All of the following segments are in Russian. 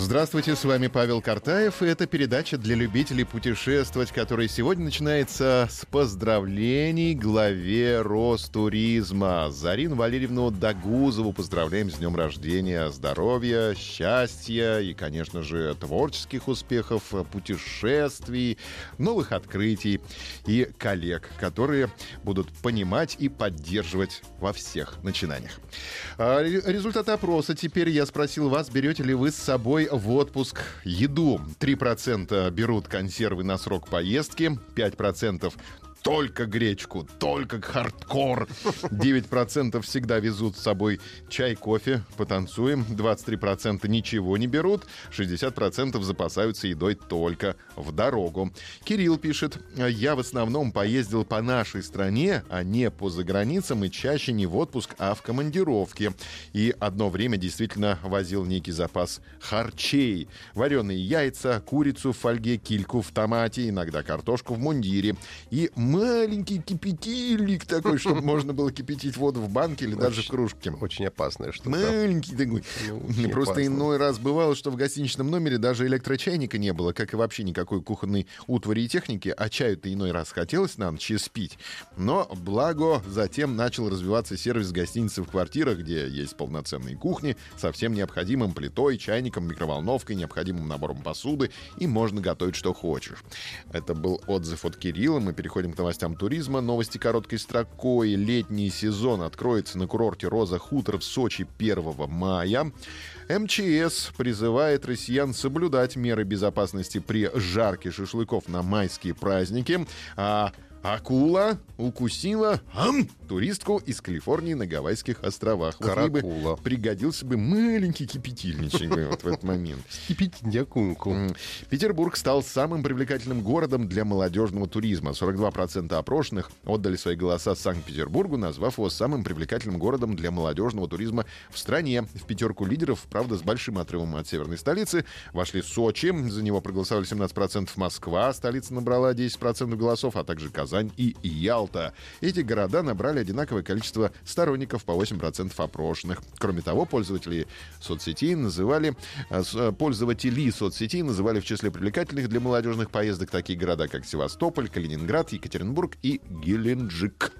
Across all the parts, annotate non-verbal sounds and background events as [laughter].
Здравствуйте, с вами Павел Картаев, и это передача для любителей путешествовать, которая сегодня начинается с поздравлений главе Ростуризма. Зарину Валерьевну Дагузову поздравляем с днем рождения, здоровья, счастья и, конечно же, творческих успехов, путешествий, новых открытий и коллег, которые будут понимать и поддерживать во всех начинаниях. А, результаты опроса. Теперь я спросил вас, берете ли вы с собой в отпуск еду. 3% берут консервы на срок поездки, 5% только гречку, только хардкор. 9% всегда везут с собой чай, кофе, потанцуем. 23% ничего не берут. 60% запасаются едой только в дорогу. Кирилл пишет, я в основном поездил по нашей стране, а не по заграницам и чаще не в отпуск, а в командировке. И одно время действительно возил некий запас харчей. Вареные яйца, курицу в фольге, кильку в томате, иногда картошку в мундире. И маленький кипятильник такой, чтобы можно было кипятить воду в банке или даже в кружке. Очень опасная штука. Маленький такой. Ну, Просто иной раз бывало, что в гостиничном номере даже электрочайника не было, как и вообще никакой кухонной утвари и техники, а чаю-то иной раз хотелось на ночь спить. Но, благо, затем начал развиваться сервис гостиницы в квартирах, где есть полноценные кухни со всем необходимым плитой, чайником, микроволновкой, необходимым набором посуды, и можно готовить, что хочешь. Это был отзыв от Кирилла. Мы переходим к новостям туризма. Новости короткой строкой. Летний сезон откроется на курорте Роза Хутор в Сочи 1 мая. МЧС призывает россиян соблюдать меры безопасности при жарке шашлыков на майские праздники. А Акула укусила ам, туристку из Калифорнии на Гавайских островах. Вот ей бы Каракула. пригодился бы маленький кипятильничек вот в этот момент. [laughs] Кипятильнику. М. Петербург стал самым привлекательным городом для молодежного туризма. 42% опрошенных отдали свои голоса Санкт-Петербургу, назвав его самым привлекательным городом для молодежного туризма в стране. В пятерку лидеров, правда, с большим отрывом от северной столицы, вошли Сочи. За него проголосовали 17% Москва. Столица набрала 10% голосов, а также Казань и Ялта. Эти города набрали одинаковое количество сторонников по 8% опрошенных. Кроме того, пользователи соцсетей называли э, э, пользователи соцсетей называли в числе привлекательных для молодежных поездок такие города, как Севастополь, Калининград, Екатеринбург и Геленджик.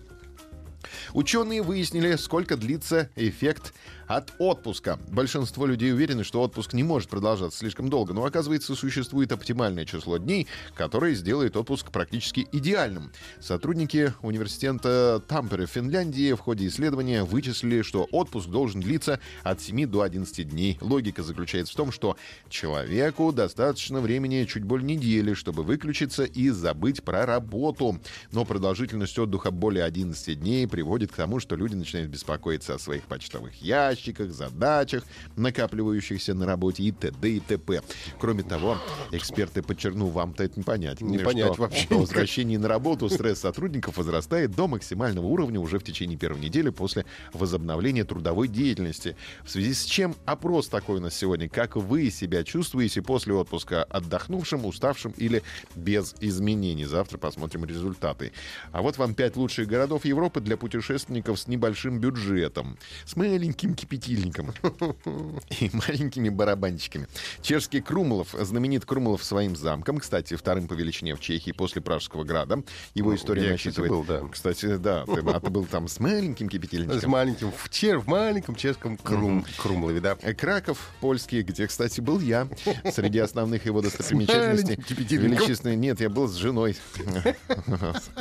Ученые выяснили, сколько длится эффект от отпуска. Большинство людей уверены, что отпуск не может продолжаться слишком долго, но оказывается существует оптимальное число дней, которое сделает отпуск практически идеальным. Сотрудники университета Тампере в Финляндии в ходе исследования вычислили, что отпуск должен длиться от 7 до 11 дней. Логика заключается в том, что человеку достаточно времени чуть более недели, чтобы выключиться и забыть про работу. Но продолжительность отдыха более 11 дней приводит к тому, что люди начинают беспокоиться о своих почтовых ящиках, задачах, накапливающихся на работе и т.д. и т.п. Кроме того, эксперты подчеркнут, вам-то это не понять. Не что понять вообще По возвращении на работу стресс сотрудников возрастает до максимального уровня уже в течение первой недели после возобновления трудовой деятельности. В связи с чем опрос такой у нас сегодня. Как вы себя чувствуете после отпуска? Отдохнувшим, уставшим или без изменений? Завтра посмотрим результаты. А вот вам пять лучших городов Европы для путешественников с небольшим бюджетом. С маленьким кипятильником [laughs] и маленькими барабанчиками. Чешский Крумлов, знаменит Крумлов своим замком, кстати, вторым по величине в Чехии после Пражского града. Его история я, кстати, насчитывает... был, да. Кстати, да, [laughs] ты, а ты был там с маленьким С кипятильничком. маленьким, в, чер- в маленьком чешском крум, Крумлове, да. Э, Краков, польский, где, кстати, был я. [laughs] Среди основных его достопримечательностей. кипятильником. Величественный- Нет, я был с женой.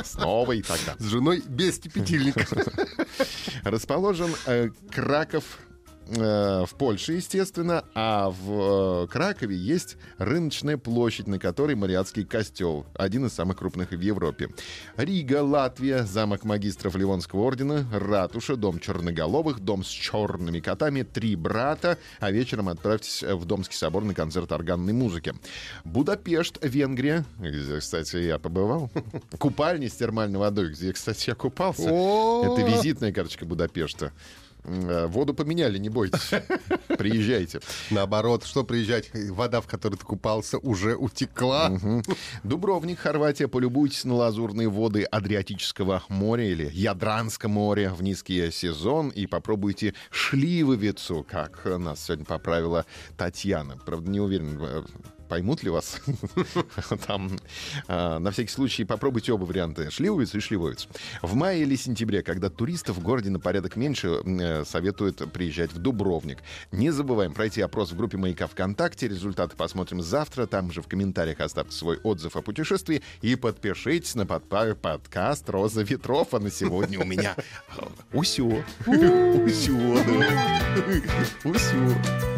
С новой тогда. С женой без кипятильника. Расположен э, Краков э, в Польше, естественно, а в э, Кракове есть рыночная площадь, на которой Мариатский костел, один из самых крупных в Европе. Рига, Латвия, замок магистров Ливонского ордена, ратуша, дом черноголовых, дом с черными котами, три брата, а вечером отправьтесь в Домский собор на концерт органной музыки. Будапешт, Венгрия, где, кстати, я побывал. [laughs] Купальня с термальной водой, где, кстати, я купался. Это визитная карточка Будапешта. Э, Воду поменяли, не бойтесь. [laughs] Приезжайте. Наоборот, что приезжать, вода, в которой ты купался, уже утекла. Дубровник, Хорватия. Полюбуйтесь на лазурные воды Адриатического моря или Ядранского моря в низкий сезон и попробуйте шливовицу, как нас сегодня поправила Татьяна. Правда, не уверен, э, поймут ли вас [laughs] там. А, На всякий случай попробуйте оба варианта. Шливовицу и шливовицу. В мае или сентябре, когда туристов в городе на порядок меньше, э, советуют приезжать в Дубровник. Не забываем пройти опрос в группе «Маяка ВКонтакте». Результаты посмотрим завтра. Там же в комментариях оставьте свой отзыв о путешествии и подпишитесь на подкаст «Роза ветров». А на сегодня у меня усё. Усё, да. Усё.